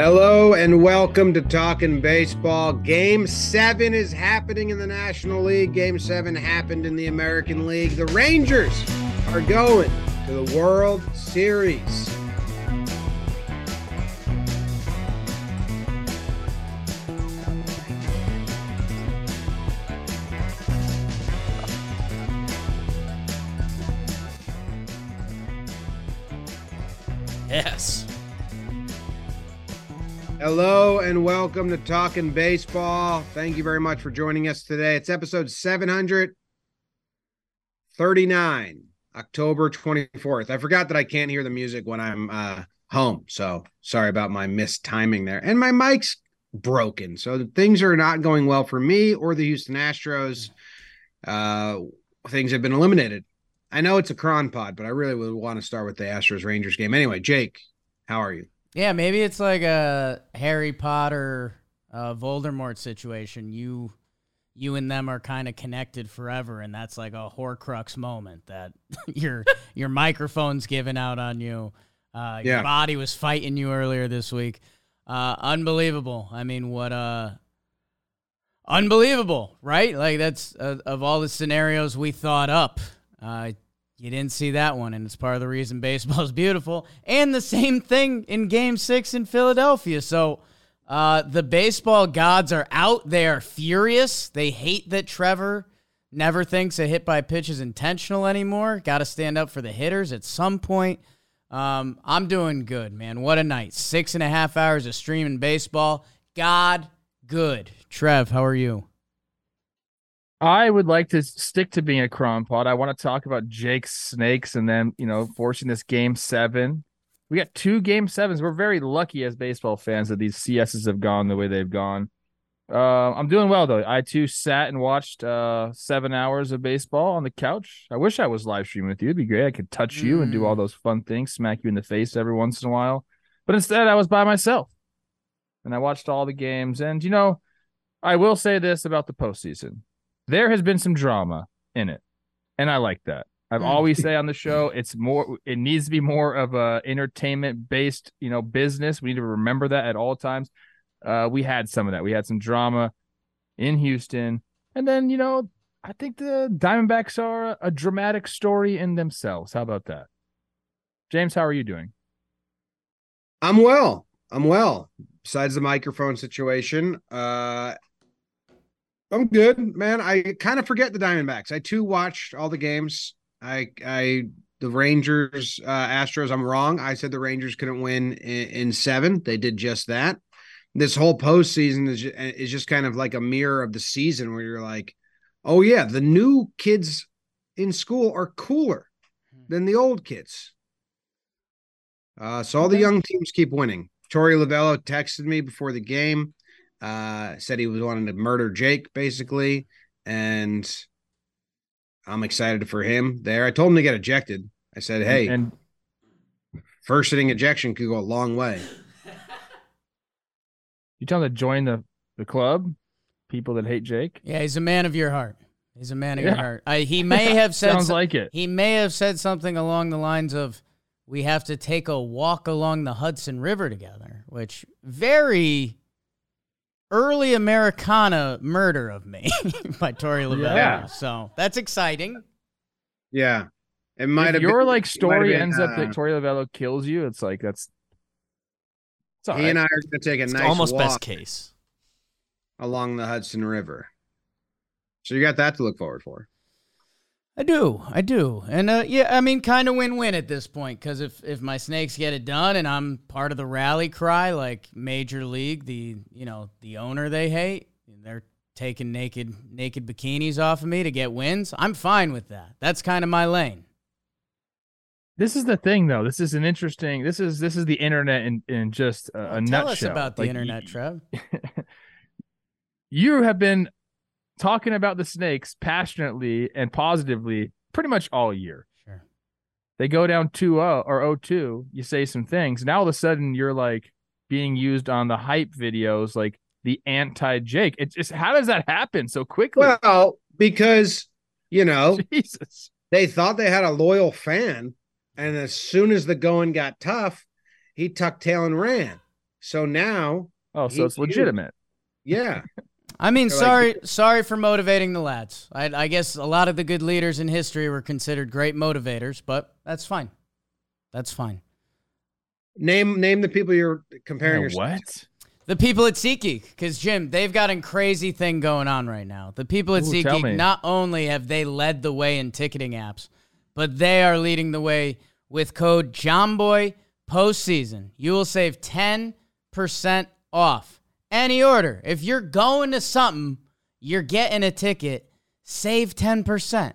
Hello and welcome to Talking Baseball. Game seven is happening in the National League. Game seven happened in the American League. The Rangers are going to the World Series. Hello and welcome to Talking Baseball. Thank you very much for joining us today. It's episode 739, October 24th. I forgot that I can't hear the music when I'm uh, home. So sorry about my missed timing there. And my mic's broken. So things are not going well for me or the Houston Astros. Uh, things have been eliminated. I know it's a cron pod, but I really would want to start with the Astros Rangers game. Anyway, Jake, how are you? Yeah, maybe it's like a Harry Potter uh, Voldemort situation. You you and them are kind of connected forever and that's like a horcrux moment that your your microphone's giving out on you. Uh, Yeah. your body was fighting you earlier this week. Uh, unbelievable. I mean, what uh unbelievable, right? Like that's uh, of all the scenarios we thought up. Uh, you didn't see that one, and it's part of the reason baseball is beautiful. And the same thing in Game Six in Philadelphia. So uh, the baseball gods are out. They are furious. They hate that Trevor never thinks a hit by pitch is intentional anymore. Got to stand up for the hitters at some point. Um, I'm doing good, man. What a night! Six and a half hours of streaming baseball. God, good. Trev, how are you? I would like to stick to being a cron pod. I want to talk about Jake's snakes and then, you know, forcing this game seven. We got two game sevens. We're very lucky as baseball fans that these CSs have gone the way they've gone. Uh, I'm doing well though. I too sat and watched uh, seven hours of baseball on the couch. I wish I was live streaming with you. It'd be great. I could touch you and do all those fun things, smack you in the face every once in a while. But instead, I was by myself and I watched all the games. And you know, I will say this about the postseason there has been some drama in it and i like that. I've Mm. always say on the show it's more it needs to be more of a entertainment based you know business. We need to remember that at all times. Uh we had some of that. We had some drama in houston and then you know i think the diamondbacks are a, a dramatic story in themselves. How about that? James how are you doing? I'm well. I'm well. Besides the microphone situation, uh I'm good, man. I kind of forget the Diamondbacks. I too watched all the games. I I the Rangers uh Astros, I'm wrong. I said the Rangers couldn't win in, in 7. They did just that. This whole postseason is ju- is just kind of like a mirror of the season where you're like, "Oh yeah, the new kids in school are cooler than the old kids." Uh, so all the young teams keep winning. Torey Lovullo texted me before the game, uh, said he was wanting to murder Jake, basically, and I'm excited for him there. I told him to get ejected. I said, "Hey, and first inning ejection could go a long way." you tell him to join the the club people that hate jake Yeah, he's a man of your heart. He's a man of your heart. I, he may have said sounds so- like it he may have said something along the lines of we have to take a walk along the Hudson River together, which very early Americana murder of me by Torey Lovullo. Yeah. So that's exciting. Yeah, it might if have. your been, like story been, ends up uh, that Torey Lovullo kills you, it's like that's it's all he right. and I are going to take a It's nice almost walk best case. along the Hudson River. So you got that to look forward for. I do, I do, and uh, yeah, I mean, kind of win-win at this point because if if my snakes get it done and I'm part of the rally cry, like Major League, the you know the owner they hate, they're taking naked naked bikinis off of me to get wins. I'm fine with that. That's kind of my lane. This is the thing though. This is an interesting this is this is the internet in, in just a, a Tell nutshell. us about the Like, internet, Trev. you have been talking about the snakes passionately and positively pretty much all year. Sure. They go down 2-0 or 0-2, you say some things. Now all of a sudden you're like being used on the hype videos like the anti Jake. It's just how does that happen so quickly? Well, because you know Jesus. they thought they had a loyal fan, and as soon as the going got tough, he tucked tail and ran. So now, Oh, so it's he- legitimate. yeah, I mean, They're like- sorry, sorry for motivating the lads. I, I guess a lot of the good leaders in history were considered great motivators, but that's fine. That's fine. name name the people you're comparing Yeah, yourself. what? The people at SeatGeek, because Jim, they've got a crazy thing going on right now. The people at Ooh. SeatGeek, not only have they led the way in ticketing apps, but they are leading the way with code JOMBOY postseason. You will save 10% off any order. If you're going to something, you're getting a ticket, save 10%.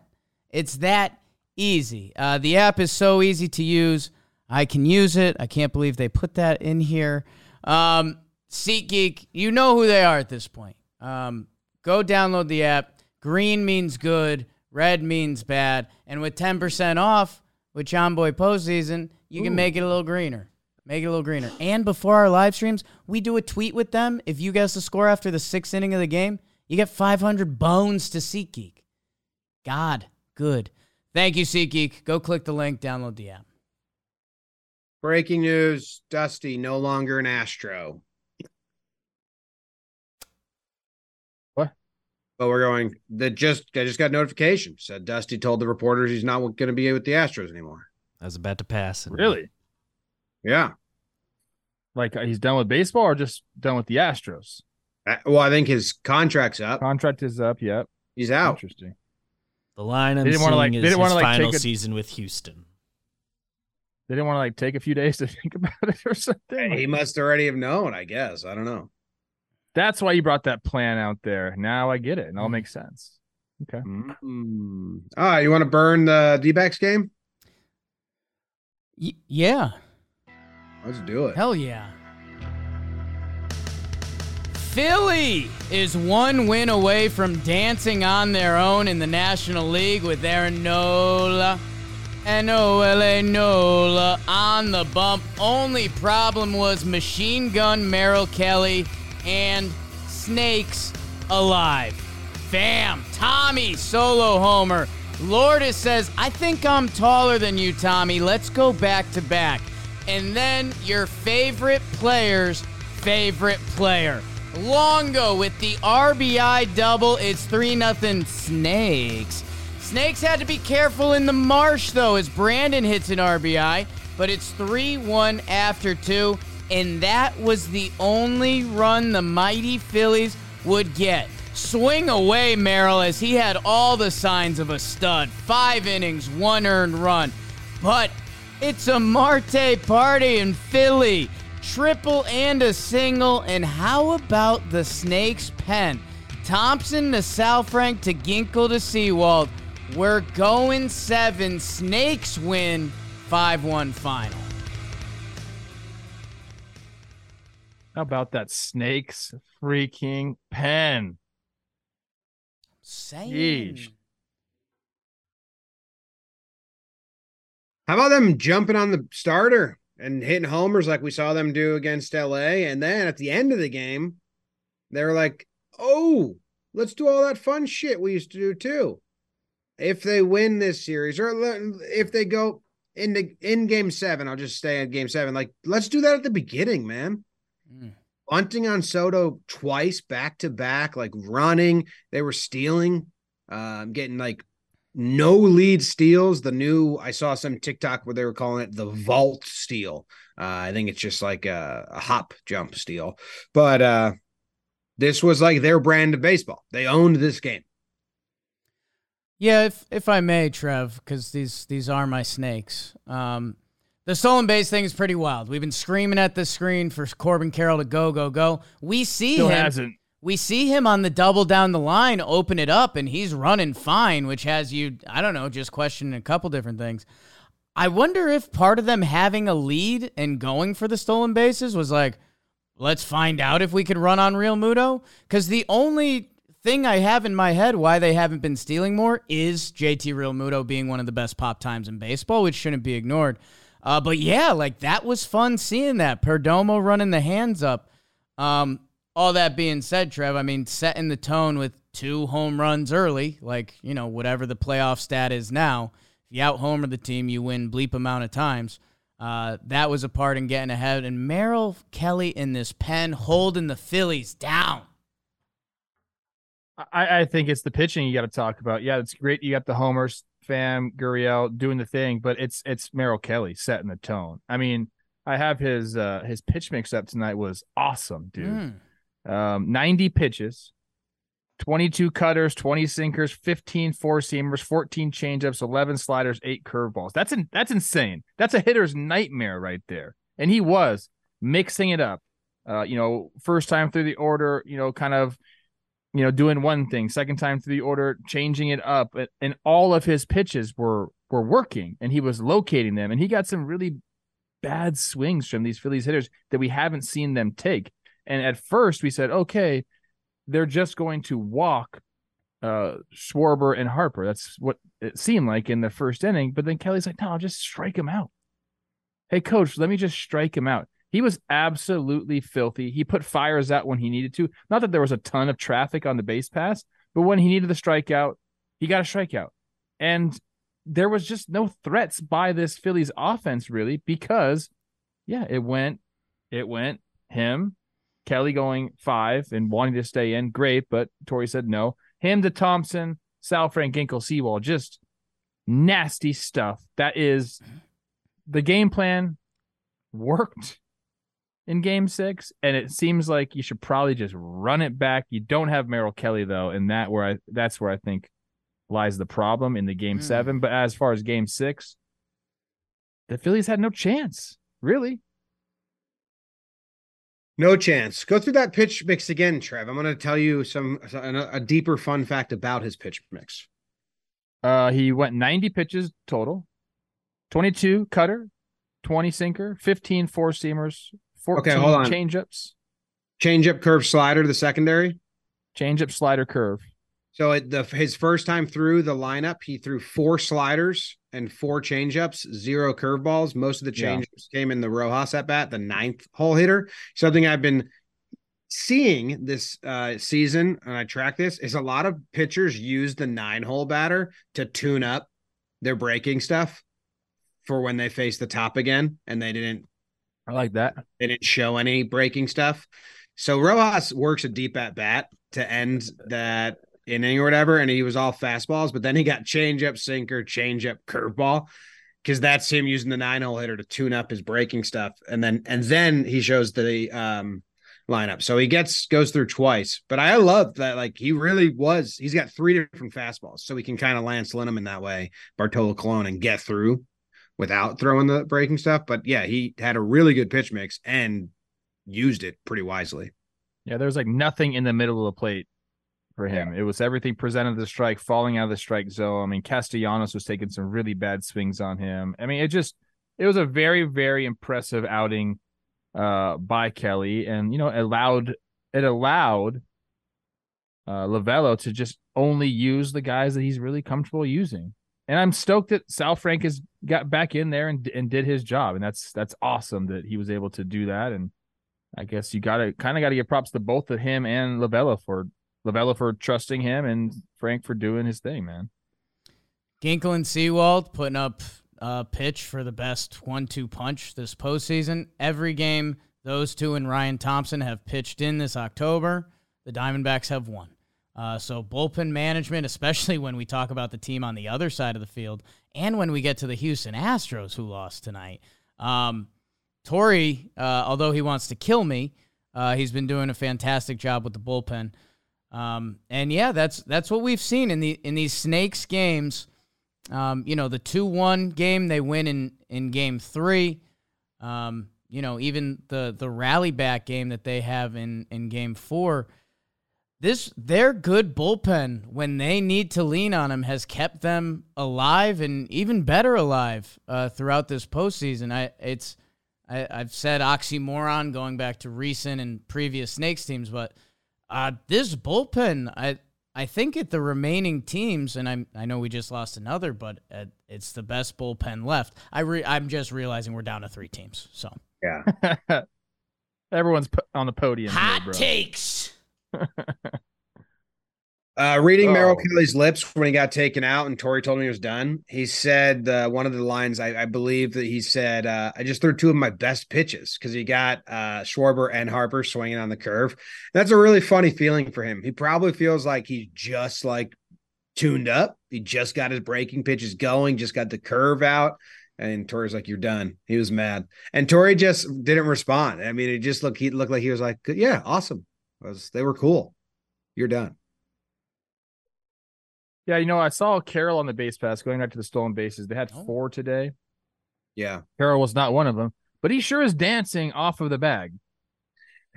It's that easy. Uh, the app is so easy to use. I can use it. I can't believe they put that in here. Um, SeatGeek, you know who they are at this point. Um, go download the app. Green means good, red means bad. And with 10% off with JOMBOY postseason, you can make it a little greener. Make it a little greener. And before our live streams, we do a tweet with them. If you guess the score after the sixth inning of the game, you get 500 bones to SeatGeek. God, good. Thank you, SeatGeek. Go click the link, download the app. Breaking news: Dusty no longer an Astro. What? But we're going. That just I just got notification said Dusty told the reporters he's not going to be with the Astros anymore. I was about to pass. Really? Yeah. Like he's done with baseball or just done with the Astros? Uh, Well, I think his contract's up. Contract is up. Yep. He's out. Interesting. The line I'm They didn't wanna, seeing like- they is didn't wanna, his like, final take a- season with Houston. They didn't want to like take a few days to think about it or something. He must already have known. I guess I don't know. That's why you brought that plan out there. Now I get it. It all makes sense. Okay. Mm. Ah, you want to burn the D-backs game? Y- yeah. Let's do it. Hell yeah. Philly is one win away from dancing on their own in the National League with Aaron Nola and Ola Nola on the bump. Only problem was Machine Gun Merrill Kelly and Snakes alive. Bam! Tommy solo homer. Lourdes says, I think I'm taller than you, Tommy. Let's go back to back. And then your favorite player's favorite player. Longo with the RBI double. It's 3 0 Snakes. Snakes had to be careful in the marsh, though, as Brandon hits an RBI, but it's 3 1 after two. And that was the only run the mighty Phillies would get. Swing away, Merrill, as he had all the signs of a stud. Five innings, one earned run. But it's a Marte party in Philly. Triple and a single. And how about the Snakes pen? Thompson to Saalfrank to Ginkel to Sewald. We're going seven. Snakes win 5 1 final. How about that snakes freaking pen? Saying. How about them jumping on the starter and hitting homers like we saw them do against LA? And then at the end of the game, they were like, oh, let's do all that fun shit we used to do too. If they win this series or if they go into in game seven, I'll just stay at game seven. Like, let's do that at the beginning, man. Mm. Bunting on Soto twice back to back, like running. They were stealing, um, getting like no lead steals. The new I saw some TikTok where they were calling it the vault steal. Uh, I think it's just like a, a hop jump steal, but uh, this was like their brand of baseball. They owned this game. Yeah, if if I may, Trev, because these these are my snakes. Um, the stolen base thing is pretty wild. We've been screaming at the screen for Corbin Carroll to go, go, go. We see Still him. hasn't. We see him on the double down the line, open it up, and he's running fine, which has you, I don't know, just questioning a couple different things. I wonder if part of them having a lead and going for the stolen bases was like, let's find out if we could run on Realmuto. Because the only thing I have in my head why they haven't been stealing more is JT Realmuto being one of the best pop times in baseball, which shouldn't be ignored. Uh, but yeah, like that was fun seeing that Perdomo running the hands up. Um, all that being said, Trev, I mean, setting the tone with two home runs early, like, you know, whatever the playoff stat is now. If you out homer the team, you win bleep amount of times. Uh, that was a part in getting ahead. And Merrill Kelly in this pen holding the Phillies down. I, I think it's the pitching you got to talk about. Yeah, it's great. You got the homers, Pham, Gurriel doing the thing, but it's it's Merrill Kelly setting the tone. I mean, I have his uh his pitch mix up tonight was awesome, dude. Mm. Um, 90 pitches, 22 cutters, 20 sinkers, 15 four seamers, 14 changeups, 11 sliders, eight curveballs. That's in, that's insane. That's a hitter's nightmare right there. And he was mixing it up. Uh, you know, first time through the order, you know, kind of, you know, doing one thing. Second time through the order, changing it up, and all of his pitches were were working, and he was locating them, and he got some really bad swings from these Phillies hitters that we haven't seen them take. And at first, we said, okay, they're just going to walk uh Schwarber and Harper. That's what it seemed like in the first inning. But then Kelly's like, no, I'll just strike him out. Hey, coach, let me just strike him out. He was absolutely filthy. He put fires out when he needed to. Not that there was a ton of traffic on the base pass, but when he needed the strikeout, he got a strikeout. And there was just no threats by this Phillies offense, really, because yeah, it went, it went him, Kelly going five and wanting to stay in, great, but Torey said no. Him to Thompson, Saalfrank, Ginkel, Sewald, just nasty stuff. That is the game plan worked in game six, and it seems like you should probably just run it back. You don't have Merrill Kelly though, and that where I that's where I think lies the problem in the game Mm. seven. But as far as game six, the Phillies had no chance, really. No chance. Go through that pitch mix again, Trev. I'm going to tell you some a, a deeper fun fact about his pitch mix. Uh, he went 90 pitches total, 22 cutter, 20 sinker, 15 four seamers, 14 Okay, hold on. changeups, Changeup, curve, slider, the secondary. changeup, slider, curve. So at the his first time through the lineup, he threw four sliders and four changeups, zero curveballs. Most of the Yeah. came in the Rojas at bat, the ninth hole hitter. Something I've been seeing this uh, season, and I track this, is a lot of pitchers use the nine hole batter to tune up their breaking stuff for when they face the top again, and they didn't I like that. they didn't show any breaking stuff. So Rojas works a deep at bat to end that inning or whatever, and he was all fastballs, but then he got changeup, sinker, changeup, curveball, because that's him using the nine hole hitter to tune up his breaking stuff, and then and then he shows the um lineup. So he gets goes through twice, but I love that like he really was. He's got three different fastballs, so he can kind of Lance Linneman that way, Bartolo Colon, and get through without throwing the breaking stuff. But yeah, he had a really good pitch mix and used it pretty wisely. Yeah, there's like nothing in the middle of the plate for him. It was everything presented the strike, falling out of the strike zone. I mean, Castellanos was taking some really bad swings on him. I mean, it just it was a very, very impressive outing uh by Kelly. And you know, allowed it allowed uh Lovullo to just only use the guys that he's really comfortable using. And I'm stoked that Saalfrank has got back in there and and did his job. And that's that's awesome that he was able to do that. And I guess you gotta kind of gotta give props to both of him and Lovullo for Lovullo for trusting him and Frank for doing his thing, man. Ginkel and Sewald putting up a pitch for the best one-two punch this postseason. Every game, those two and Ryan Thompson have pitched in this October. The Diamondbacks have won. Uh, so bullpen management, especially when we talk about the team on the other side of the field, and when we get to the Houston Astros who lost tonight. Um, Torey, uh, although he wants to kill me, uh, he's been doing a fantastic job with the bullpen. Um, and yeah, that's that's what we've seen in the in these Snakes games. Um, you know, the two one game they win in in game three. Um, you know, even the the rally back game that they have in in game four. This their good bullpen when they need to lean on them has kept them alive and even better alive uh, throughout this postseason. I it's I, I've said oxymoron going back to recent and previous Snakes teams, but uh, this bullpen, I I think at the remaining teams, and I I know we just lost another, but uh, it's the best bullpen left. I re, I'm just realizing we're down to three teams. So Yeah. Everyone's on the podium. here, hot bro. takes. Uh, reading Merrill Oh. Kelly's lips when he got taken out and Torey told me he was done, he said uh, one of the lines, I, I believe that he said, uh, I just threw two of my best pitches because he got uh, Schwarber and Harper swinging on the curve. That's a really funny feeling for him. He probably feels like he's just like tuned up. He just got his breaking pitches going, just got the curve out. And Torey's like, "You're done." He was mad, and Torey just didn't respond. I mean, it just looked he looked like he was like, "Yeah, awesome." It was they were cool. You're done. Yeah, you know, I saw Carroll on the base pass going back to the stolen bases. They had Oh. four today. Yeah, Carroll was not one of them, but he sure is dancing off of the bag.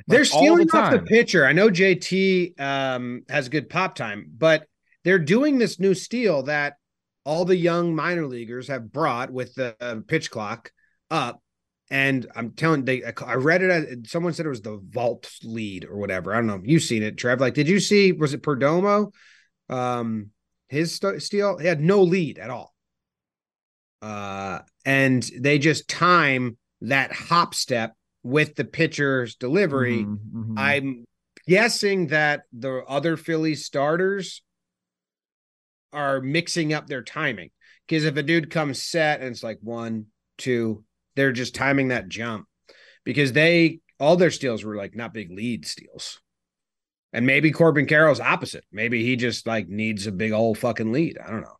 they're stealing the off the pitcher. I know JT um, has good pop time, but they're doing this new steal that all the young minor leaguers have brought with the uh, pitch clock up. And I'm telling they, I read it. Someone said it was the vault lead or whatever. I don't know. You've seen it, Trev. Like, did you see? Was it Perdomo? Um, his st- steal. He had no lead at all. Uh, and they just time that hop step with the pitcher's delivery. Mhm, mhm. I'm guessing that the other Philly starters are mixing up their timing. Because if a dude comes set and it's like one, two, they're just timing that jump because they all their steals were like not big lead steals. And maybe Corbin Carroll's opposite. Maybe he just like needs a big old fucking lead. I don't know.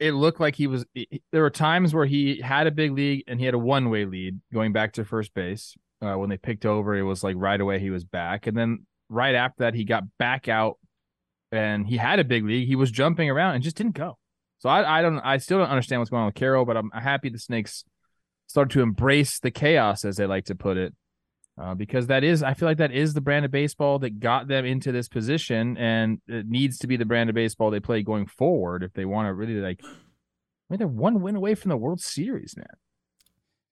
it looked like he was there were times where he had a big lead and he had a one-way lead going back to first base uh, when they picked over it was like right away he was back and then right after that he got back out and he had a big lead he was jumping around and just didn't go so i, I don't i still don't understand what's going on with carroll but i'm happy the snakes started to embrace the chaos as they like to put it uh, because that is i feel like that is the brand of baseball that got them into this position and it needs to be the brand of baseball they play going forward if they want to really like I mean, they're one win away from the World Series, man.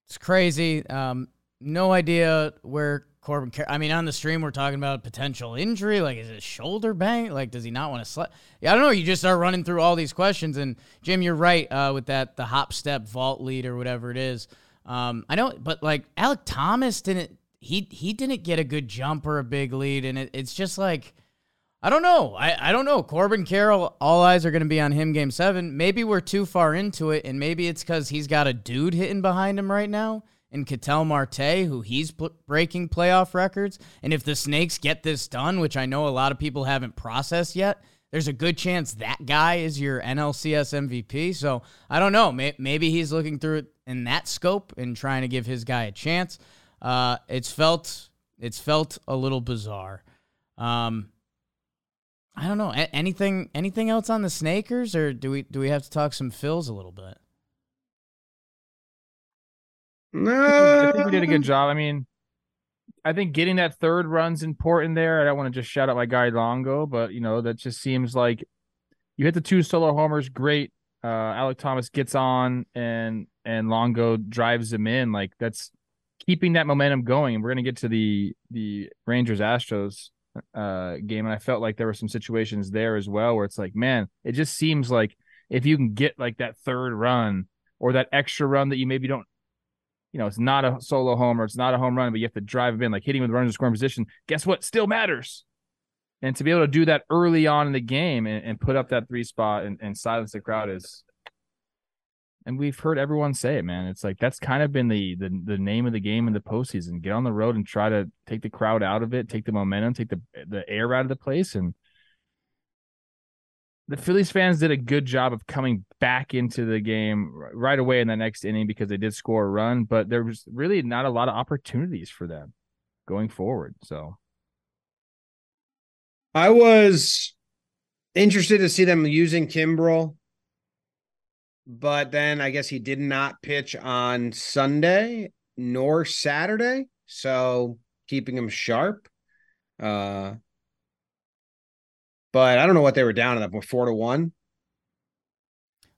It's crazy. Um, no idea where Corbin. Car- I mean, on the stream we're talking about potential injury. Like, is it shoulder bang? Like, does he not want to? Yeah, I don't know. You just start running through all these questions, and Jim, you're right uh, with that the hop step vault lead or whatever it is. Um, I know, but like Alek Thomas didn't. He he didn't get a good jump or a big lead, and it, it's just like. I don't know. I, I don't know. Corbin Carroll, all eyes are going to be on him game seven. Maybe we're too far into it, and maybe it's because he's got a dude hitting behind him right now in Ketel Marte, who he's pl- breaking playoff records. And if the Snakes get this done, which I know a lot of people haven't processed yet, there's a good chance that guy is your NLCS MVP. So I don't know. May- maybe he's looking through it in that scope and trying to give his guy a chance. Uh, it's felt it's felt a little bizarre. Um, I don't know. A- anything anything else on the Snakers, or do we do we have to talk some fills a little bit? No, I think we did a good job. I mean, I think getting that third run's important there. I don't want to just shout out my guy Longo, but you know that just seems like you hit the two solo homers, great. Uh, Alek Thomas gets on and and Longo drives him in. Like that's keeping that momentum going. And we're gonna get to the the Rangers Astros uh game, and I felt like there were some situations there as well where it's like, man, it just seems like if you can get like that third run or that extra run that you maybe don't you know, it's not a solo homer, it's not a home run, but you have to drive him in, like hitting with runners in scoring position. Guess what? Still matters. And to be able to do that early on in the game and, and put up that three spot and, and silence the crowd is and we've heard everyone say it, man. It's like that's kind of been the the the name of the game in the postseason. Get on the road and try to take the crowd out of it, take the momentum, take the the air out of the place. And the Phillies fans did a good job of coming back into the game right away in the next inning because they did score a run, but there was really not a lot of opportunities for them going forward. So I was interested to see them using Kimbrel, but then I guess he did not pitch on Sunday nor Saturday, so keeping him sharp. Uh, but I don't know what they were down at that four to one.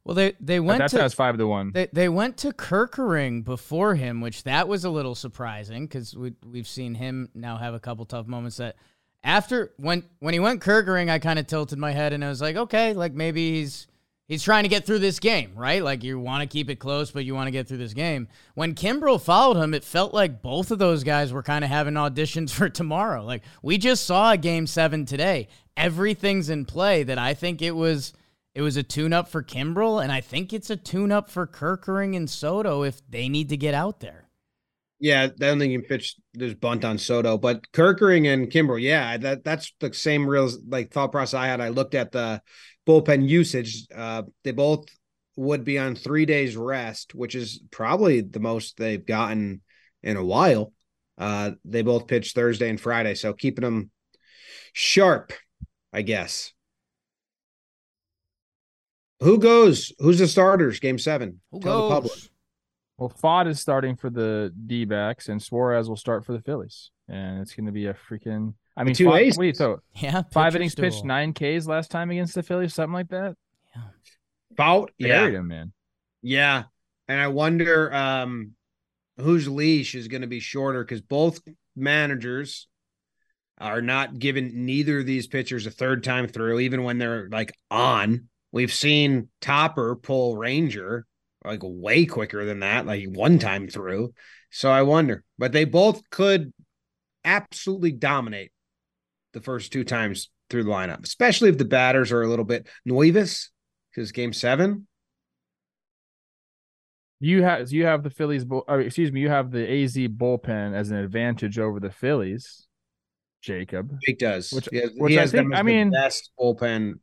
Well, they they went that's to how five to one. They they went to Kerkering before him, which that was a little surprising because we we've seen him now have a couple tough moments. That after when when he went Kerkering, I kind of tilted my head and I was like, okay, like maybe he's he's trying to get through this game, right? Like you want to keep it close, but you want to get through this game. When Kimbrel followed him, it felt like both of those guys were kind of having auditions for tomorrow. Like we just saw a game seven today. everything's in play that I think it was it was a tune up for Kimbrel and I think it's a tune up for Kerkering and Soto if they need to get out there. Yeah, I don't think you can pitch there's bunt on Soto, but Kerkering and Kimbrel, yeah, that that's the same real like thought process I had. I looked at the bullpen usage. Uh, they both would be on three days rest, which is probably the most they've gotten in a while. Uh, they both pitched Thursday and Friday, so keeping them sharp, I guess. Who goes? Who's the starters? Game seven. Who Tell the public. goes? Well, Pfaadt is starting for the D backs, and Suarez will start for the Phillies. And it's going to be a freaking. I mean, two Pfaadt- aces. what do you throw? Yeah, Five pitcher's innings pitched, nine Ks last time against the Phillies, something like that. Yeah, Bout. Buried him, man. Yeah. And I wonder um whose leash is going to be shorter because both managers are not giving neither of these pitchers a third time through, even when they're like on. We've seen Topper pull Ranger like way quicker than that, like one time through. So I wonder, but they both could absolutely dominate the first two times through the lineup, especially if the batters are a little bit nervous because game seven. You have you have the Phillies. bull- Or excuse me, you have the AZ bullpen as an advantage over the Phillies. Jacob Jake does. Which- he has, which he I has them think- as I the mean- best bullpen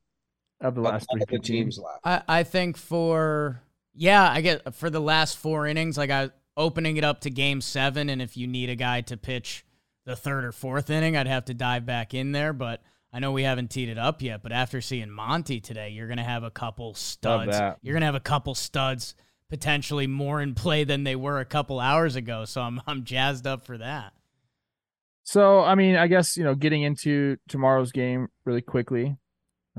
of the last all three the teams left. I, I think for yeah, I get for the last four innings, like I opening it up to game seven, and if you need a guy to pitch the third or fourth inning, I'd have to dive back in there. But I know we haven't teed it up yet. But after seeing Monty today, you're gonna have a couple studs. You're gonna have a couple studs potentially more in play than they were a couple hours ago. So I'm I'm jazzed up for that. So, I mean, I guess, you know, getting into tomorrow's game really quickly.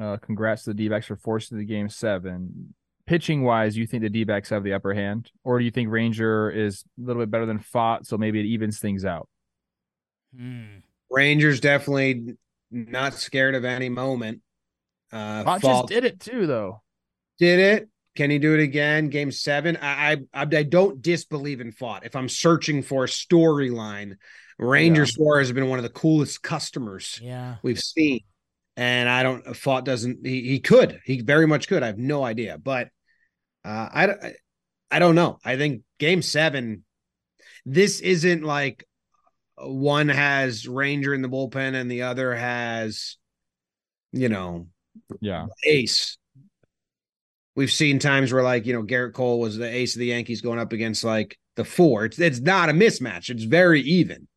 Uh, congrats to the D backs for forcing the game seven. Pitching wise, you think the D backs have the upper hand, or do you think Ranger is a little bit better than Pfaadt, so maybe it evens things out? Hmm. Rangers definitely not scared of any moment. Uh, Pfaadt Falk just did it too, though. did it. Can he do it again? Game seven. I I, I don't disbelieve in Pfaadt. If I'm searching for a storyline, Ranger Yeah. Suarez has been one of the coolest customers Yeah. we've seen. And I don't Pfaadt doesn't he, he could. He very much could. I have no idea. But uh I I- I don't know. I think game 7 this isn't like one has Ranger in the bullpen and the other has you know Yeah. ace. We've seen times where like, you know, Gerrit Cole was the ace of the Yankees going up against like the four. It's it's not a mismatch. It's very even.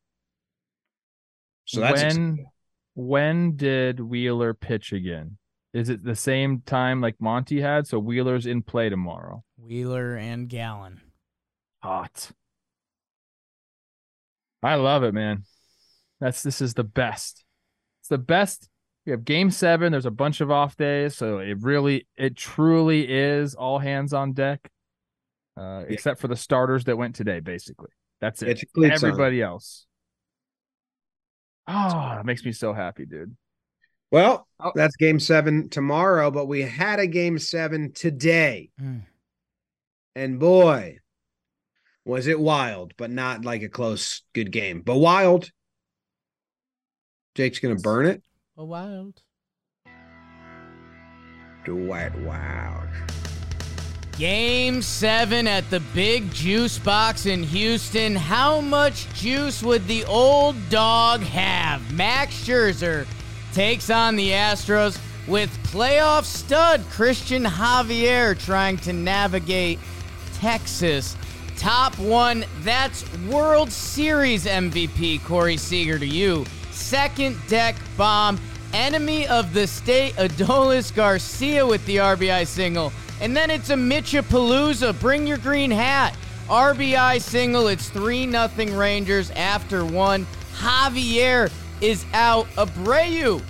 So that's when when did Wheeler pitch again? Is it the same time like Monty had? So Wheeler's in play tomorrow. Wheeler and Gallen. Hot. I love it, man. That's this is the best. It's the best. We have game seven. There's a bunch of off days, so it really, it truly is all hands on deck, uh, except for the starters that went today. Basically, that's it. It's a cleat song. Everybody else. Oh, it makes me so happy, dude. well, Oh. that's game seven tomorrow, but we had a game seven today. Mm. And boy, was it wild, but not like a close, good game. But wild. Jake's gonna burn it. A wild. Dwight Wild. Game seven at the big juice box in Houston. How much juice would the old dog have? Max Scherzer takes on the Astros with playoff stud Cristian Javier trying to navigate Texas. Top one, that's World Series MVP Corey Seager to you. Second deck bomb, enemy of the state Adolis Garcia with the RBI single. And then it's a Mitchapalooza. Bring your green hat. RBI single. It's 3 0 Rangers after one. Javier is out. Abreu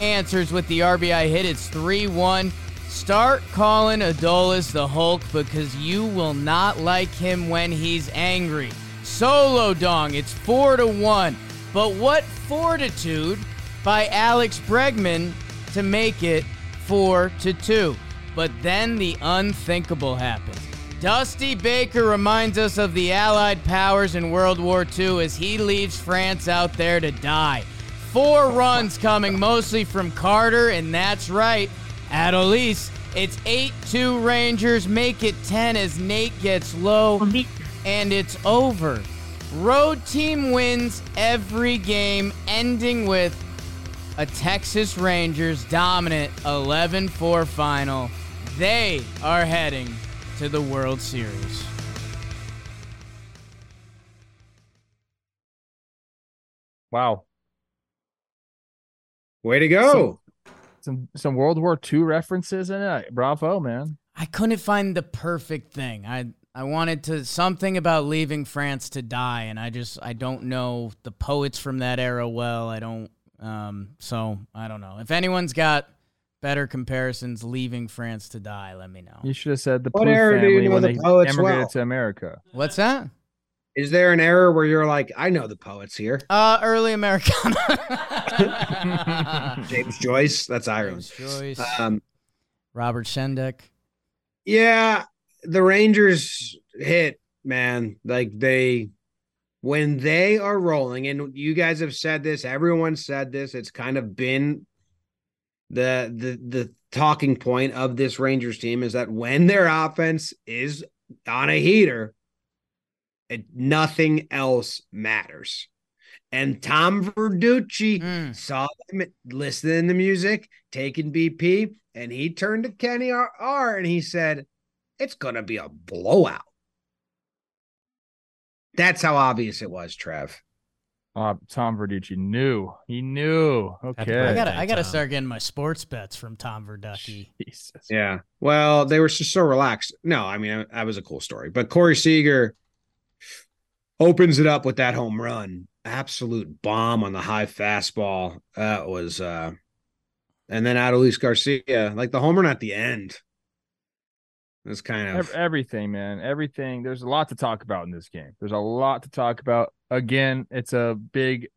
answers with the RBI hit. It's 3 1. Start calling Adolis the Hulk because you will not like him when he's angry. Solo dong, it's 4 to 1. But what fortitude by Alex Bregman to make it 4 to 2. But then the unthinkable happens. Dusty Baker reminds us of the Allied powers in World War II as he leaves France out there to die. Four runs coming mostly from Carter, and that's right, Adolis. It's 8 2 Rangers, make it 10 as Nate gets low, and it's over. Road team wins every game, ending with a Texas Rangers dominant 11 4 final. They are heading to the World Series. Wow. Way to go. Some some World War II references in it. Bravo, man. I couldn't find the perfect thing. I I wanted to something about leaving France to die, and I just I don't know the poets from that era well. I don't um so I don't know. If anyone's got better comparisons leaving France to die, let me know. You should have said the What Plouffe era do you family know when the they poets emigrated well? to America. What's that? Is there an error where you're like, I know the poets here? Uh early Americana. James Joyce. That's Ireland. James Joyce, Um, Robert Shendek. yeah, the Rangers hit, man. Like they when they are rolling, and you guys have said this, everyone said this, it's kind of been the the the talking point of this Rangers team is that when their offense is on a heater, it, nothing else matters. And Tom Verducci Mm. saw them listening to music, taking BP, and he turned to Kenny R, R and he said, It's gonna be a blowout. That's how obvious it was, Trev. Uh, Tom Verducci knew. He knew. Happy Okay. I gotta I gotta Tom. start getting my sports bets from Tom Verducci. Jesus. Yeah. Well, they were just so relaxed. No, I mean that was a cool story. But Corey Seager opens it up with that home run. Absolute bomb on the high fastball. That was uh and then Adolis Garcia, like the home run at the end. It's kind of everything, man. Everything. There's a lot to talk about in this game. There's a lot to talk about. Again, it's a big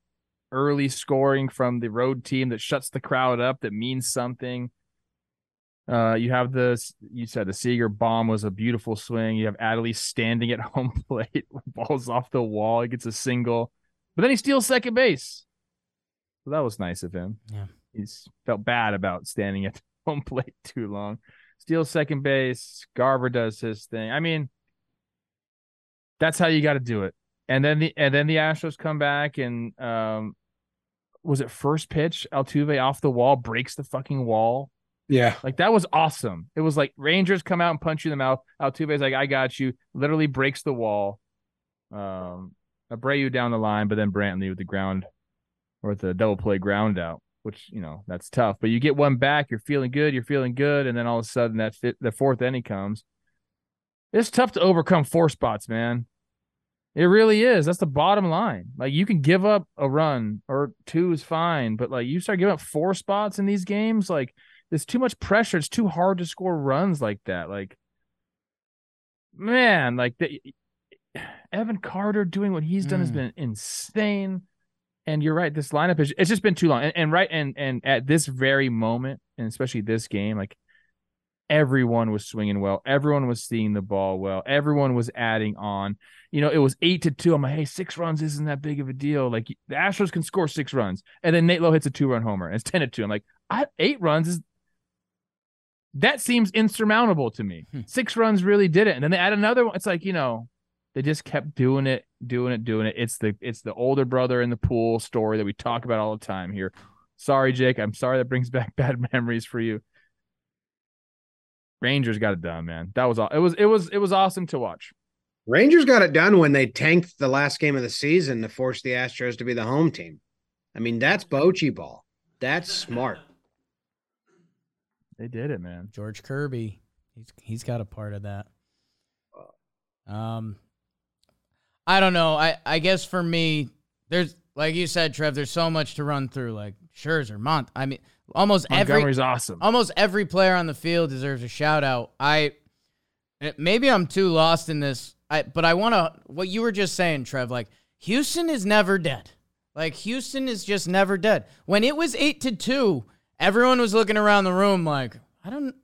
early scoring from the road team that shuts the crowd up, that means something. Uh, you have this. You said the Seager bomb was a beautiful swing. You have Adley standing at home plate, balls off the wall. He gets a single, but then he steals second base. So that was nice of him. Yeah. He's felt bad about standing at home plate too long steals second base. Garver does his thing. I mean, that's how you got to do it. And then the and then the Astros come back and um, was it first pitch? Altuve off the wall breaks the fucking wall. Yeah. Like that was awesome. It was like Rangers come out and punch you in the mouth. Altuve's like, I got you. Literally breaks the wall. Um, Abreu down the line, but then Brantley with the ground or with the double play ground out, which you know that's tough. But you get one back, you're feeling good, you're feeling good, and then all of a sudden that fit, the fourth inning comes. It's tough to overcome four spots, man. It really is. That's the bottom line. Like you can give up a run or two is fine, but like you start giving up four spots in these games, like there's too much pressure. It's too hard to score runs like that. Like, man, like the Evan Carter doing what he's done has Mm. been insane. And you're right. This lineup is it's just been too long. And, and right and and at this very moment, and especially this game, like everyone was swinging well. Everyone was seeing the ball well. Everyone was adding on. You know, it was eight to two. I'm like, hey, six runs isn't that big of a deal. Like the Astros can score six runs, and then Nate Lowe hits a two run homer, and it's ten to two. I'm like, I, eight runs is that seems insurmountable to me. Hmm. Six runs really did it, and then they add another one. It's like you know, they just kept doing it, doing it, doing it. It's the it's the older brother in the pool story that we talk about all the time here. Sorry, Jake. I'm sorry that brings back bad memories for you. Rangers got it done, man. That was all. It was it was it was awesome to watch. Rangers got it done when they tanked the last game of the season to force the Astros to be the home team. I mean, that's Bochy ball. That's smart. They did it, man. George Kirby. He's he's got a part of that. Um I don't know. I I guess for me there's like you said Trev there's so much to run through like Scherzer, Mont. I mean almost every Montgomery's awesome. almost every player on the field deserves a shout out. I eh, maybe I'm too lost in this. I but I want to what you were just saying, Trev. Like Houston is never dead. Like Houston is just never dead. When it was eight to two, everyone was looking around the room like, I don't.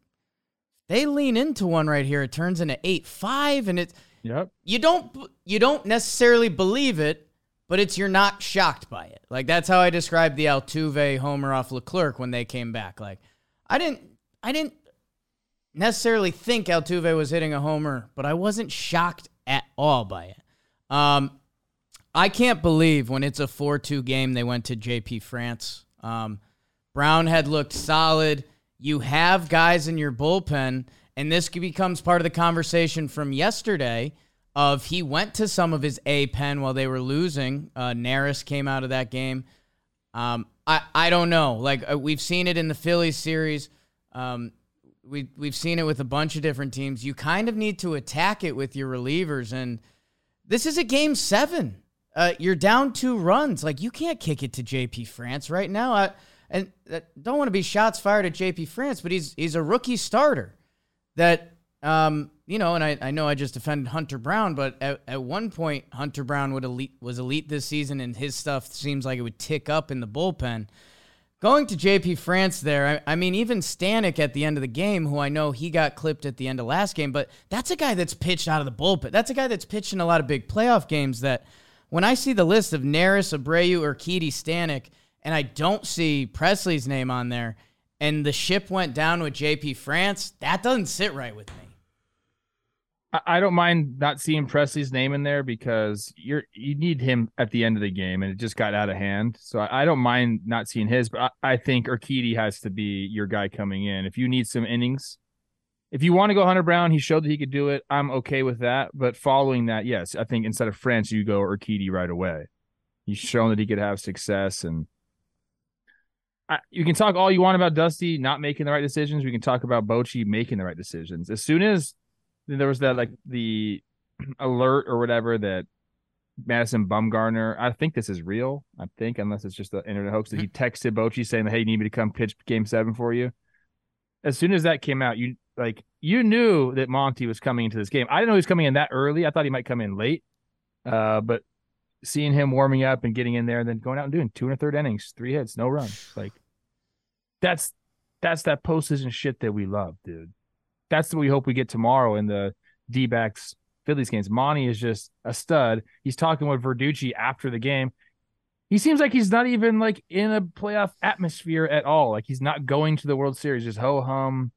They lean into one right here. It turns into eight five, and it's Yep. you don't you don't necessarily believe it, but it's you're not shocked by it. Like that's how I described the Altuve homer off Leclerc when they came back. Like I didn't I didn't necessarily think Altuve was hitting a homer, but I wasn't shocked at all by it. Um, I can't believe when it's a 4 2 game, they went to JP France. Um, Brown had looked solid. You have guys in your bullpen, and this becomes part of the conversation from yesterday of he went to some of his A pen while they were losing. Uh, Neris came out of that game. Um, I, I don't know. Like uh, we've seen it in the Phillies series. Um, we we've seen it with a bunch of different teams. You kind of need to attack it with your relievers, and this is a game seven. Uh, you're down two runs. Like you can't kick it to JP France right now. I, and don't want to be shots fired at JP France, but he's he's a rookie starter. That um, you know, and I, I know I just defended Hunter Brown, but at, at one point Hunter Brown would elite was elite this season, and his stuff seems like it would tick up in the bullpen. Going to JP France there, I, I, mean, even Stanek at the end of the game, who I know he got clipped at the end of last game, but that's a guy that's pitched out of the bullpen. That's a guy that's pitched in a lot of big playoff games that when I see the list of Neris, Abreu, or Urquidy, Stanek, and I don't see Pressly's name on there, and the ship went down with JP France, that doesn't sit right with me. I don't mind not seeing Pressly's name in there because you're you need him at the end of the game, and it just got out of hand. So I, I don't mind not seeing his, but I, I think Urquidy has to be your guy coming in. If you need some innings, if you want to go Hunter Brown, he showed that he could do it. I'm okay with that. But following that, yes, I think instead of France, you go Urquidy right away. He's shown that he could have success, and I, you can talk all you want about Dusty not making the right decisions. We can talk about Bochy making the right decisions. As soon as there was that like the alert or whatever that Madison Bumgarner. I think this is real. I think unless it's just the internet hoax that he mm-hmm. texted Bochy saying, "Hey, you need me to come pitch Game Seven for you." As soon as that came out, you like you knew that Monty was coming into this game. I didn't know he was coming in that early. I thought he might come in late. Uh, but seeing him warming up and getting in there, and then going out and doing two and a third innings, three hits, no runs. Like that's that's that postseason shit that we love, dude that's what we hope we get tomorrow in the D backs Phillies games. Monty is just a stud. He's talking with Verducci after the game. He seems like he's not even like in a playoff atmosphere at all. Like he's not going to the World Series, just ho hum.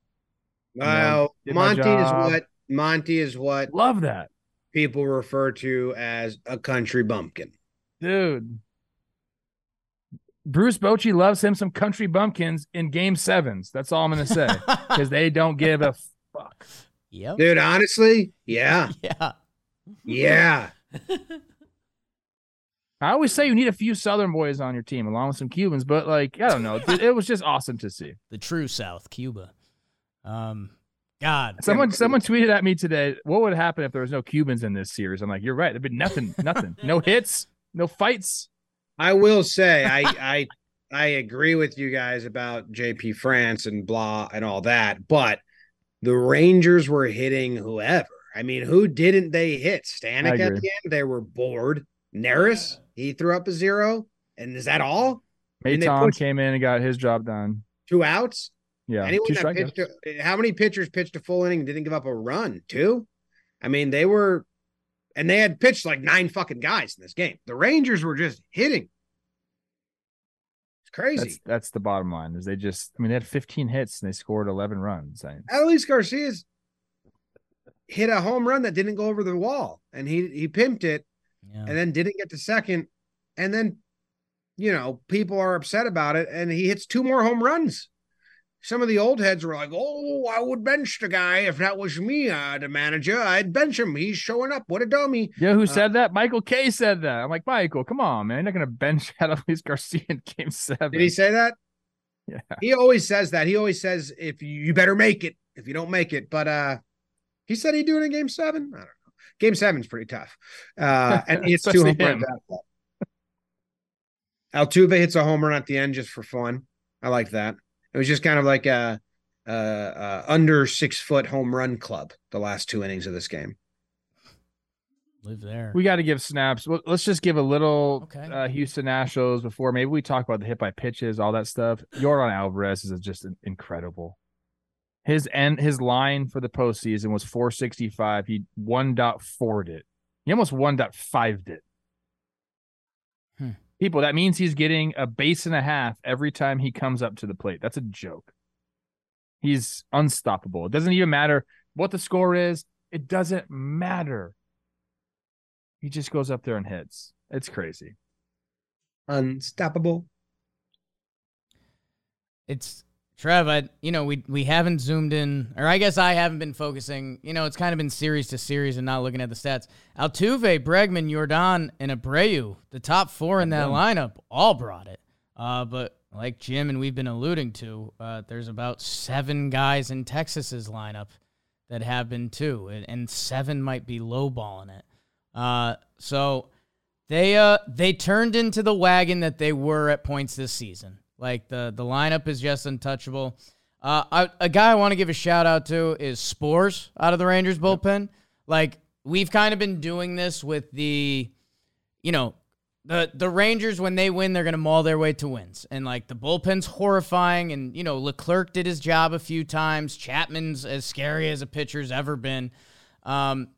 Wow, Monty is what Monty is what love that people refer to as a country bumpkin, dude. Bruce Bochy loves him some country bumpkins in game sevens. That's all I'm going to say because they don't give a fuck. Yep. Dude, honestly, yeah. Yeah. Yeah. I always say you need a few Southern boys on your team along with some Cubans, but like, I don't know. it, it was just awesome to see. The true South, Cuba. Um, God. Someone someone tweeted at me today, what would happen if there was no Cubans in this series? I'm like, you're right. There'd be nothing, nothing. No hits, no fights. I will say I I I agree with you guys about JP France and blah and all that, but the Rangers were hitting whoever. I mean, who didn't they hit? Stanek at the end, they were bored. Neris, he threw up a zero. And is that all? Maton came in and got his job done. Two outs. Yeah. Anyone that pitched a, how many pitchers pitched a full inning and didn't give up a run? Two. I mean, they were, and they had pitched like nine fucking guys in this game. The Rangers were just hitting It's crazy. That's, that's, the bottom line. Is they just? I mean, they had 15 hits and they scored 11 runs. I, Adolis Garcia's hit a home run that didn't go over the wall, and he he pimped it, yeah. and then didn't get to second, and then, you know, people are upset about it, and he hits two more home runs some of the old heads were like, "Oh, I would bench the guy if that was me, uh, the manager. I'd bench him. He's showing up. What a dummy!" Yeah, who uh, said that? Michael Kay said that. I'm like, Michael, come on, man. You're not gonna bench Adolis Garcia in Game Seven. Did he say that? Yeah. He always says that. He always says, "If you, you better make it. If you don't make it," but uh, he said he'd do it in Game Seven. I don't know. Game Seven's pretty tough, uh, and it's two home runs. Altuve hits a home run at the end just for fun. I like that. It was just kind of like a, a, a under six foot home run club the last two innings of this game. Live there. We got to give snaps. Let's just give a little okay. uh, Houston Nationals before maybe we talk about the hit by pitches, all that stuff. Yordan Alvarez is just incredible. His end, his line for the postseason was 465. He one dot foured it. He almost one dot fived it. People, that means he's getting a base and a half every time he comes up to the plate. That's a joke. He's unstoppable. It doesn't even matter what the score is. It doesn't matter. He just goes up there and hits. It's crazy. Unstoppable. It's Trev, I you know, we we haven't zoomed in or I guess I haven't been focusing, you know, it's kind of been series to series and not looking at the stats. Altuve, Bregman, Yordan, and Abreu, the top four in that lineup, all brought it. Uh, but like Jim and we've been alluding to, uh, there's about seven guys in Texas's lineup that have been too, and, and seven might be lowballing it. Uh, so they uh they turned into the wagon that they were at points this season. Like the the lineup is just untouchable. Uh, I, a guy I want to give a shout out to is Sborz out of the Rangers bullpen. Like we've kind of been doing this with the, you know, the the Rangers when they win they're gonna maul their way to wins, and like the bullpen's horrifying, and you know Leclerc did his job a few times. Chapman's as scary as a pitcher's ever been. Um,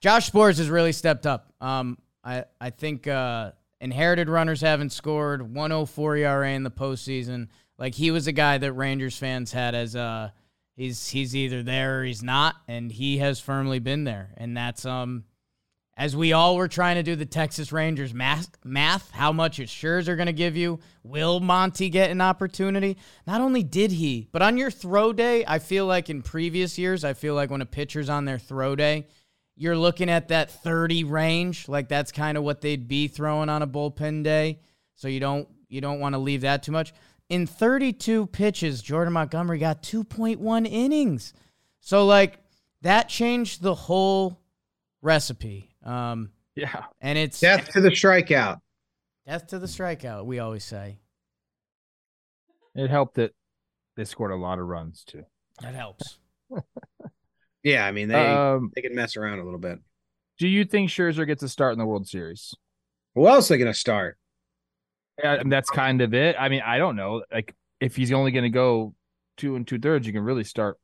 Josh Sborz has really stepped up. Um, I I think uh, inherited runners haven't scored 104 ERA in the postseason. Like he was a guy that Rangers fans had as uh he's he's either there or he's not, and he has firmly been there. And that's um as we all were trying to do the Texas Rangers math, math how much is Scherzer going to give you? Will Monty get an opportunity? Not only did he, but on your throw day, I feel like in previous years, I feel like when a pitcher's on their throw day, you're looking at that 30 range. Like that's kind of what they'd be throwing on a bullpen day. So you don't you don't want to leave that too much. In 32 pitches, Jordan Montgomery got 2.1 innings. So like that changed the whole recipe. Um, Yeah. and it's Death to the strikeout. death to the strikeout. We always say It helped that they scored a lot of runs too. that helps. Yeah, I mean they Um, they can mess around a little bit. do you think Scherzer gets a start in the World Series? Who else are they gonna start? Yeah, and that's kind of it. I mean, I don't know. Like, if he's only going to go two and two thirds, you can really start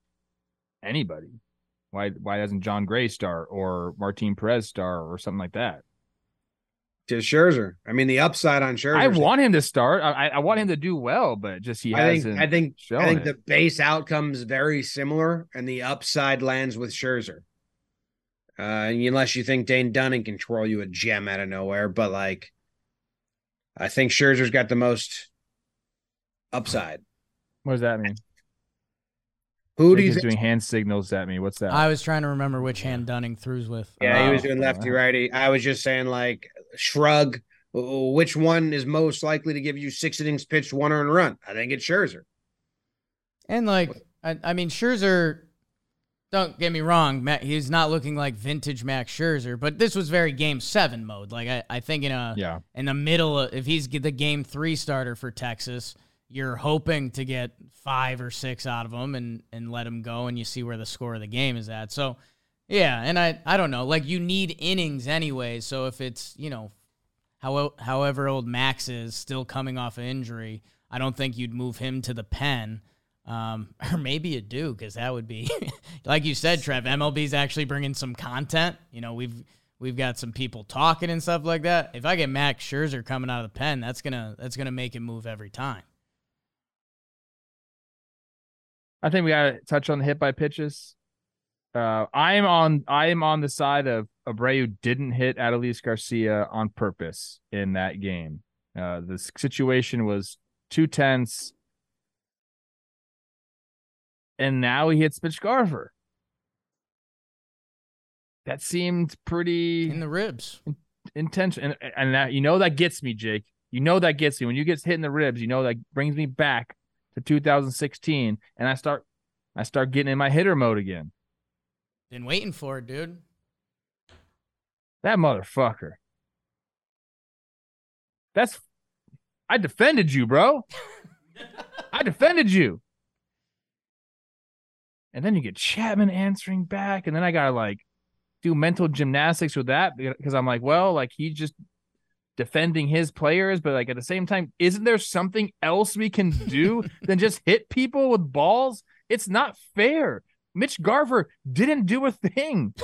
anybody. Why? Why doesn't Jon Gray start or Martin Perez start or something like that? To Scherzer. I mean the upside on Scherzer. I want him to start. I, I- I want him to do well, but just he I hasn't. think I think I think it. the base outcome's very similar, and the upside lands with Scherzer. Uh, unless you think Dane Dunning can twirl you a gem out of nowhere, but like, I think Scherzer's got the most upside. what does that mean? Who do you is think? doing hand signals at me? What's that? I was trying to remember which hand Dunning throws with. Yeah, he was Oh, doing lefty righty. I was just saying like shrug. Which one is most likely to give you six innings pitched, one earned run? I think it's Scherzer. And like, I, I mean, Scherzer. Don't get me wrong, Matt, he's not looking like vintage Max Scherzer, but this was very Game Seven mode. Like I, I think in a yeah. in the middle, of, if he's the Game Three starter for Texas, you're hoping to get five or six out of him and and let him go, and you see where the score of the game is at. So, yeah, and I I don't know, like you need innings anyway. So if it's you know, how however old Max is, still coming off an injury, I don't think you'd move him to the pen. Um, or maybe you do, because that would be, like you said, Trev. MLB's actually bringing some content. You know, we've we've got some people talking and stuff like that. If I get Max Scherzer coming out of the pen, that's gonna that's gonna make him move every time. I think we got to touch on the hit by pitches. Uh, I'm on. I am on the side of Abreu didn't hit Adelise Garcia on purpose in that game. Uh, the situation was too tense, and now he hits Mitch Garver. That seemed pretty In the ribs. intention, and and that you know that gets me, Jake. You know that gets me when you get hit in the ribs. You know that brings me back to 2016, and I start I start getting in my hitter mode again. Been waiting for it, dude. That motherfucker. That's I defended you, bro. I defended you. And then you get Chapman answering back, and then I gotta like do mental gymnastics with that because I'm like, well, like he's just defending his players, but like at the same time, isn't there something else we can do than just hit people with balls? It's not fair. Mitch Garver didn't do a thing.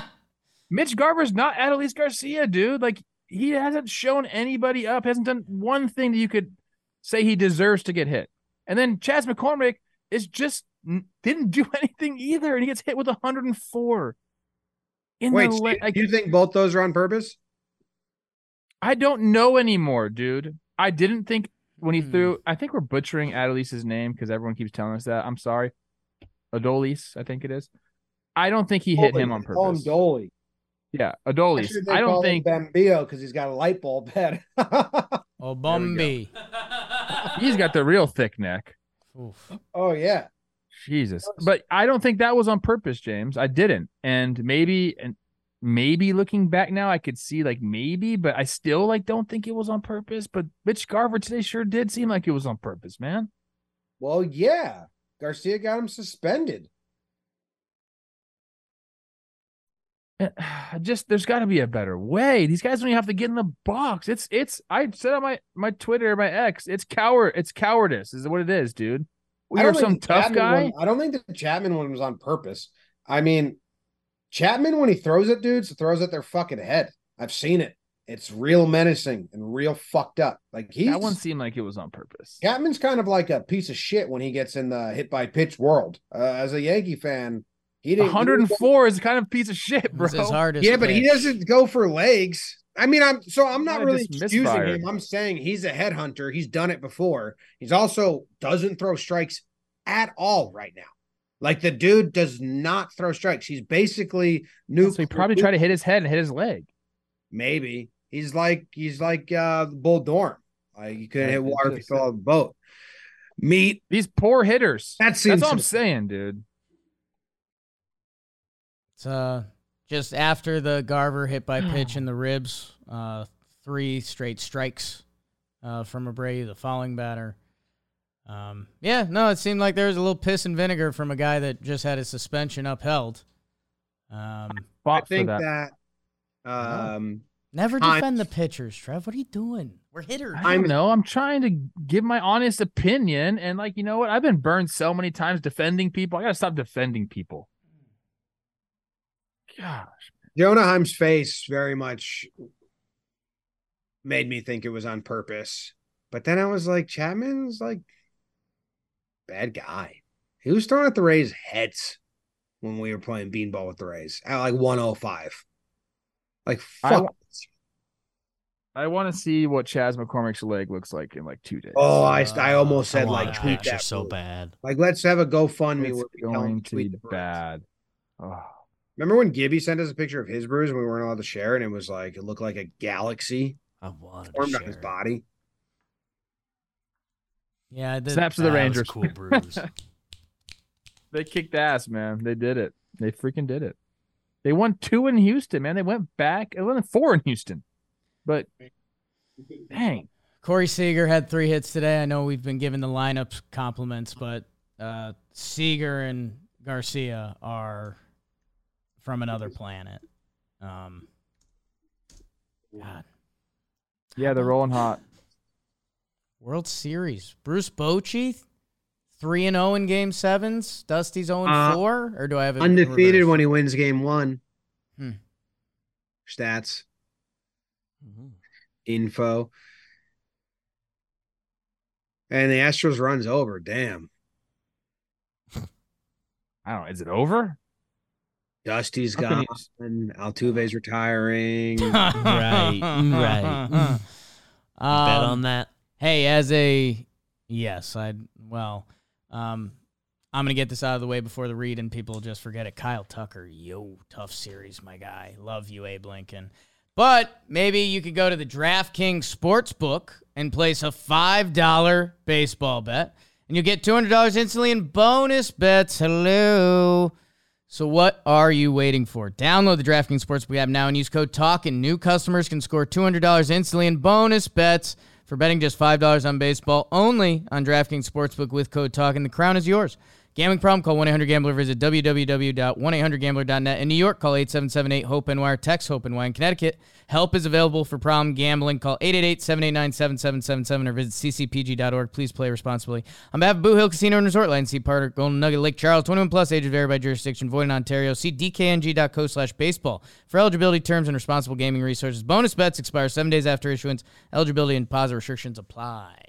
Mitch Garver's not Adelise Garcia, dude. Like he hasn't shown anybody up. Hasn't done one thing that you could say he deserves to get hit. And then Chas McCormick is just didn't do anything either, and he gets hit with 104. In Wait, the, so you, like, you think both those are on purpose? I don't know anymore, dude. I didn't think when he hmm. threw. I think we're butchering Adelise's name because everyone keeps telling us that. I'm sorry, Adolis, I think it is. I don't think he hit him on purpose. Call him Dolly. Yeah, Adolis. I don't think Bambio because he's got a light bulb head. oh, Bumby. he's got the real thick neck. Oof. Oh yeah. Jesus. But I don't think that was on purpose, James. I didn't. And maybe and maybe looking back now, I could see like maybe, but I still like don't think it was on purpose. But Mitch Garver today sure did seem like it was on purpose, man. Well, yeah. Garcia got him suspended. Eh, just there's got to be a better way. These guys don't even have to get in the box. It's it's. I said on my my Twitter, my ex, it's coward. It's cowardice. Is what it is, dude. We are some tough Chapman guy. One, I don't think the Chapman one was on purpose. I mean, Chapman when he throws at dudes, throws at their fucking head. I've seen it. It's real menacing and real fucked up. Like he that one seemed like it was on purpose. Chapman's kind of like a piece of shit when he gets in the hit by pitch world. Uh, as a Yankee fan, he didn't. 104 is kind of piece of shit, bro. yeah, but pitch. he doesn't go for legs. I mean, I'm so I'm not really excusing him. I'm saying he's a headhunter. He's done it before. He's also doesn't throw strikes at all right now. Like the dude does not throw strikes. He's basically new. So he probably tried to hit his head and hit his leg. Maybe he's like he's like uh Bull Durham. Like you couldn't yeah, hit water if you fell off a boat. Meat these poor hitters. That seems That's all I'm saying, dude. It's uh just after the Garver hit by pitch in the ribs, uh, three straight strikes uh, from Abreu, the following batter. Um, yeah, no, it seemed like there was a little piss and vinegar from a guy that just had his suspension upheld. Um, I think that. that um, never defend the pitchers, Trev. What are you doing? We're hitters. I don't know. I'm trying to give my honest opinion, and like you know what, I've been burned so many times defending people. I gotta stop defending people. Gosh. Jonah Heim's face very much made me think it was on purpose. But then I was like, Chapman's like bad guy. He was throwing at the Rays heads when we were playing beanball with the Rays at like 105. Like fuck. I, I want to see what Chas McCormick's leg looks like in like two days. Oh, I, I almost said like tweet that so bad. Like let's have a GoFundMe. It's going to be bad. Oh. Remember when Gibby sent us a picture of his bruise and we weren't allowed to share, and it was like it looked like a galaxy I wanted formed on his body. Yeah, the, snaps of the Rangers. cool bruise. they kicked ass, man. They did it. They freaking did it. They won two in Houston, man. They went back. It won four in Houston, but dang. Corey Seager had three hits today. I know we've been giving the lineups compliments, but uh, Seager and Garcia are from another planet. Um, God. Yeah, they're rolling hot. World Series. Bruce Bochy, three and zero oh in Game Sevens. Dusty's zero oh and four, uh, or do I have it undefeated when he wins Game One? Hmm. Stats, mm-hmm. info, and the Astros runs over. Damn. I don't know. Is it over? Dusty's gone. And Altuve's retiring. right, right. Um, bet on that. Hey, as a yes, I well, um, I'm gonna get this out of the way before the read, and people just forget it. Kyle Tucker, yo, tough series, my guy. Love you, Abe Lincoln. But maybe you could go to the DraftKings Sportsbook and place a $5 baseball bet, and you'll get $200 instantly in bonus bets. Hello. So what are you waiting for? Download the DraftKings Sportsbook app now and use code TALK, and new customers can score $200 instantly in bonus bets for betting just $5 on baseball only on DraftKings Sportsbook with code TALK, and the crown is yours. Gambling problem? Call 1-800-GAMBLER. Visit www.1800gambler.net. In New York, call 877-8-HOPE-NY. Text HOPE-NY. In Connecticut, help is available for problem gambling. Call 888-789-7777 or visit ccpg.org. Please play responsibly. On behalf of Boot Hill Casino and Resort, Line, see Parker, Golden Nugget, Lake Charles, 21 plus, age vary by jurisdiction, void in Ontario. See dkng.co slash baseball for eligibility terms and responsible gaming resources. Bonus bets expire seven days after issuance. Eligibility and deposit restrictions apply.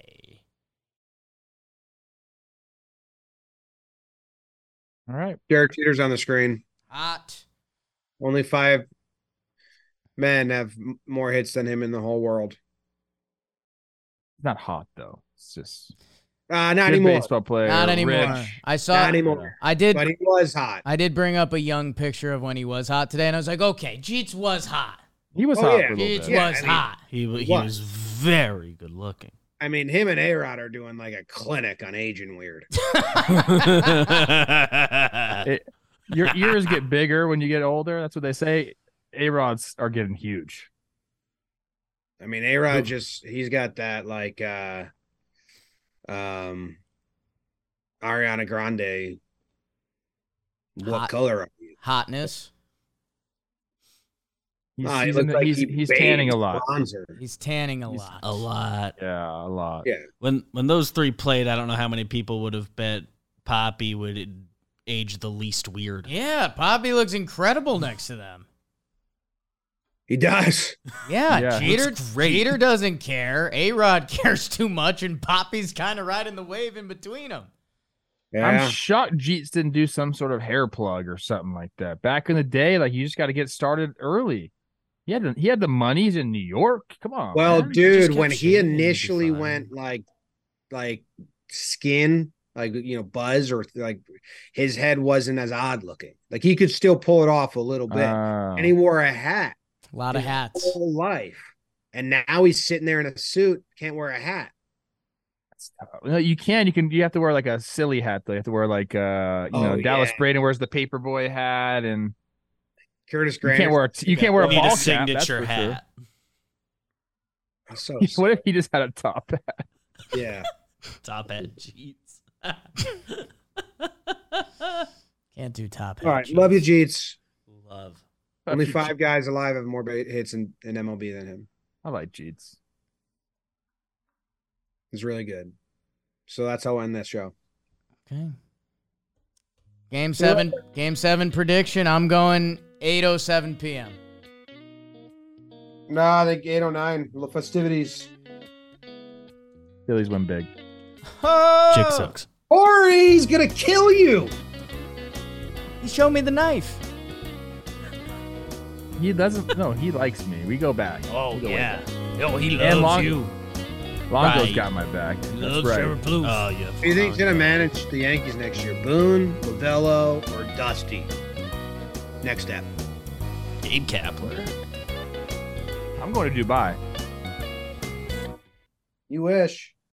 All right. Derek Jeter's on the screen. Hot. Only five men have more hits than him in the whole world. Not hot though. It's just Uh, not good anymore. baseball player. Not anymore. rich. I saw. Not anymore. I did. But he was hot. I did bring up a young picture of when he was hot today, and I was like, okay, Jeets was hot. He was Oh, hot yeah. for a little Jeets. Yeah, was I mean- hot. He wa- he What? was very good looking. I mean, him and A Rod are doing like a clinic on aging weird. It- Your ears get bigger when you get older. That's what they say. A rods are getting huge. I mean, A Rod just he's got that like uh um Ariana Grande. What Hot. color are you? Hotness. He's, Ah, he he's, looks the- like he's, he he's tanning a lot. Bronzer. He's tanning a lot. a lot. Yeah, a lot. Yeah. When when those three played, I don't know how many people would have bet Poppy would age the least weird. Yeah, Poppy looks incredible next to them. He does. Yeah, Yeah. Jeter, Jeter doesn't care. A Rod cares too much, and Poppy's kind of riding the wave in between them. Yeah. I'm shocked Jeets didn't do some sort of hair plug or something like that. Back in the day, like you just got to get started early. He had the, he had the monies in New York. Come on. well, man. dude, kept when he shaving, he'd be initially fine. went like like skin, like you know, buzz or like his head wasn't as odd looking. Like he could still pull it off a little bit. Uh, and he wore a hat A lot of hats. whole life. And now he's sitting there in a suit, can't wear a hat. no, you can. You can. You have to wear like a silly hat though. You have to wear like uh, you know, Oh, Dallas yeah. Braden wears the paperboy hat, and Curtis you Grant. can't wear a, you can't wear a You need ball a signature that's for sure. hat. So what if he just had a top hat? yeah. Top hat Jeets. Can't do top hat. All right. Love you, Jeets. Love. Only five guys alive have more hits in, in MLB than him. I like Jeets. He's really good. So that's how I end that show. Okay. Game seven. Game seven prediction. I'm going 8:07 p.m. Nah, I think 809. Little festivities. Phillies win big. Chick sucks. Or he's gonna kill you. He showed me the knife. He doesn't. no, he likes me. We go back. Oh go yeah. back. Oh, he And loves Long- you. Longo's Right. got my back. That's Loves right. Trevor Plouffe. Oh yeah. Who do you think's gonna manage the Yankees next year? Boone, Lovullo, or Dusty? Next step. Gabe Kapler. I'm going to Dubai. You wish.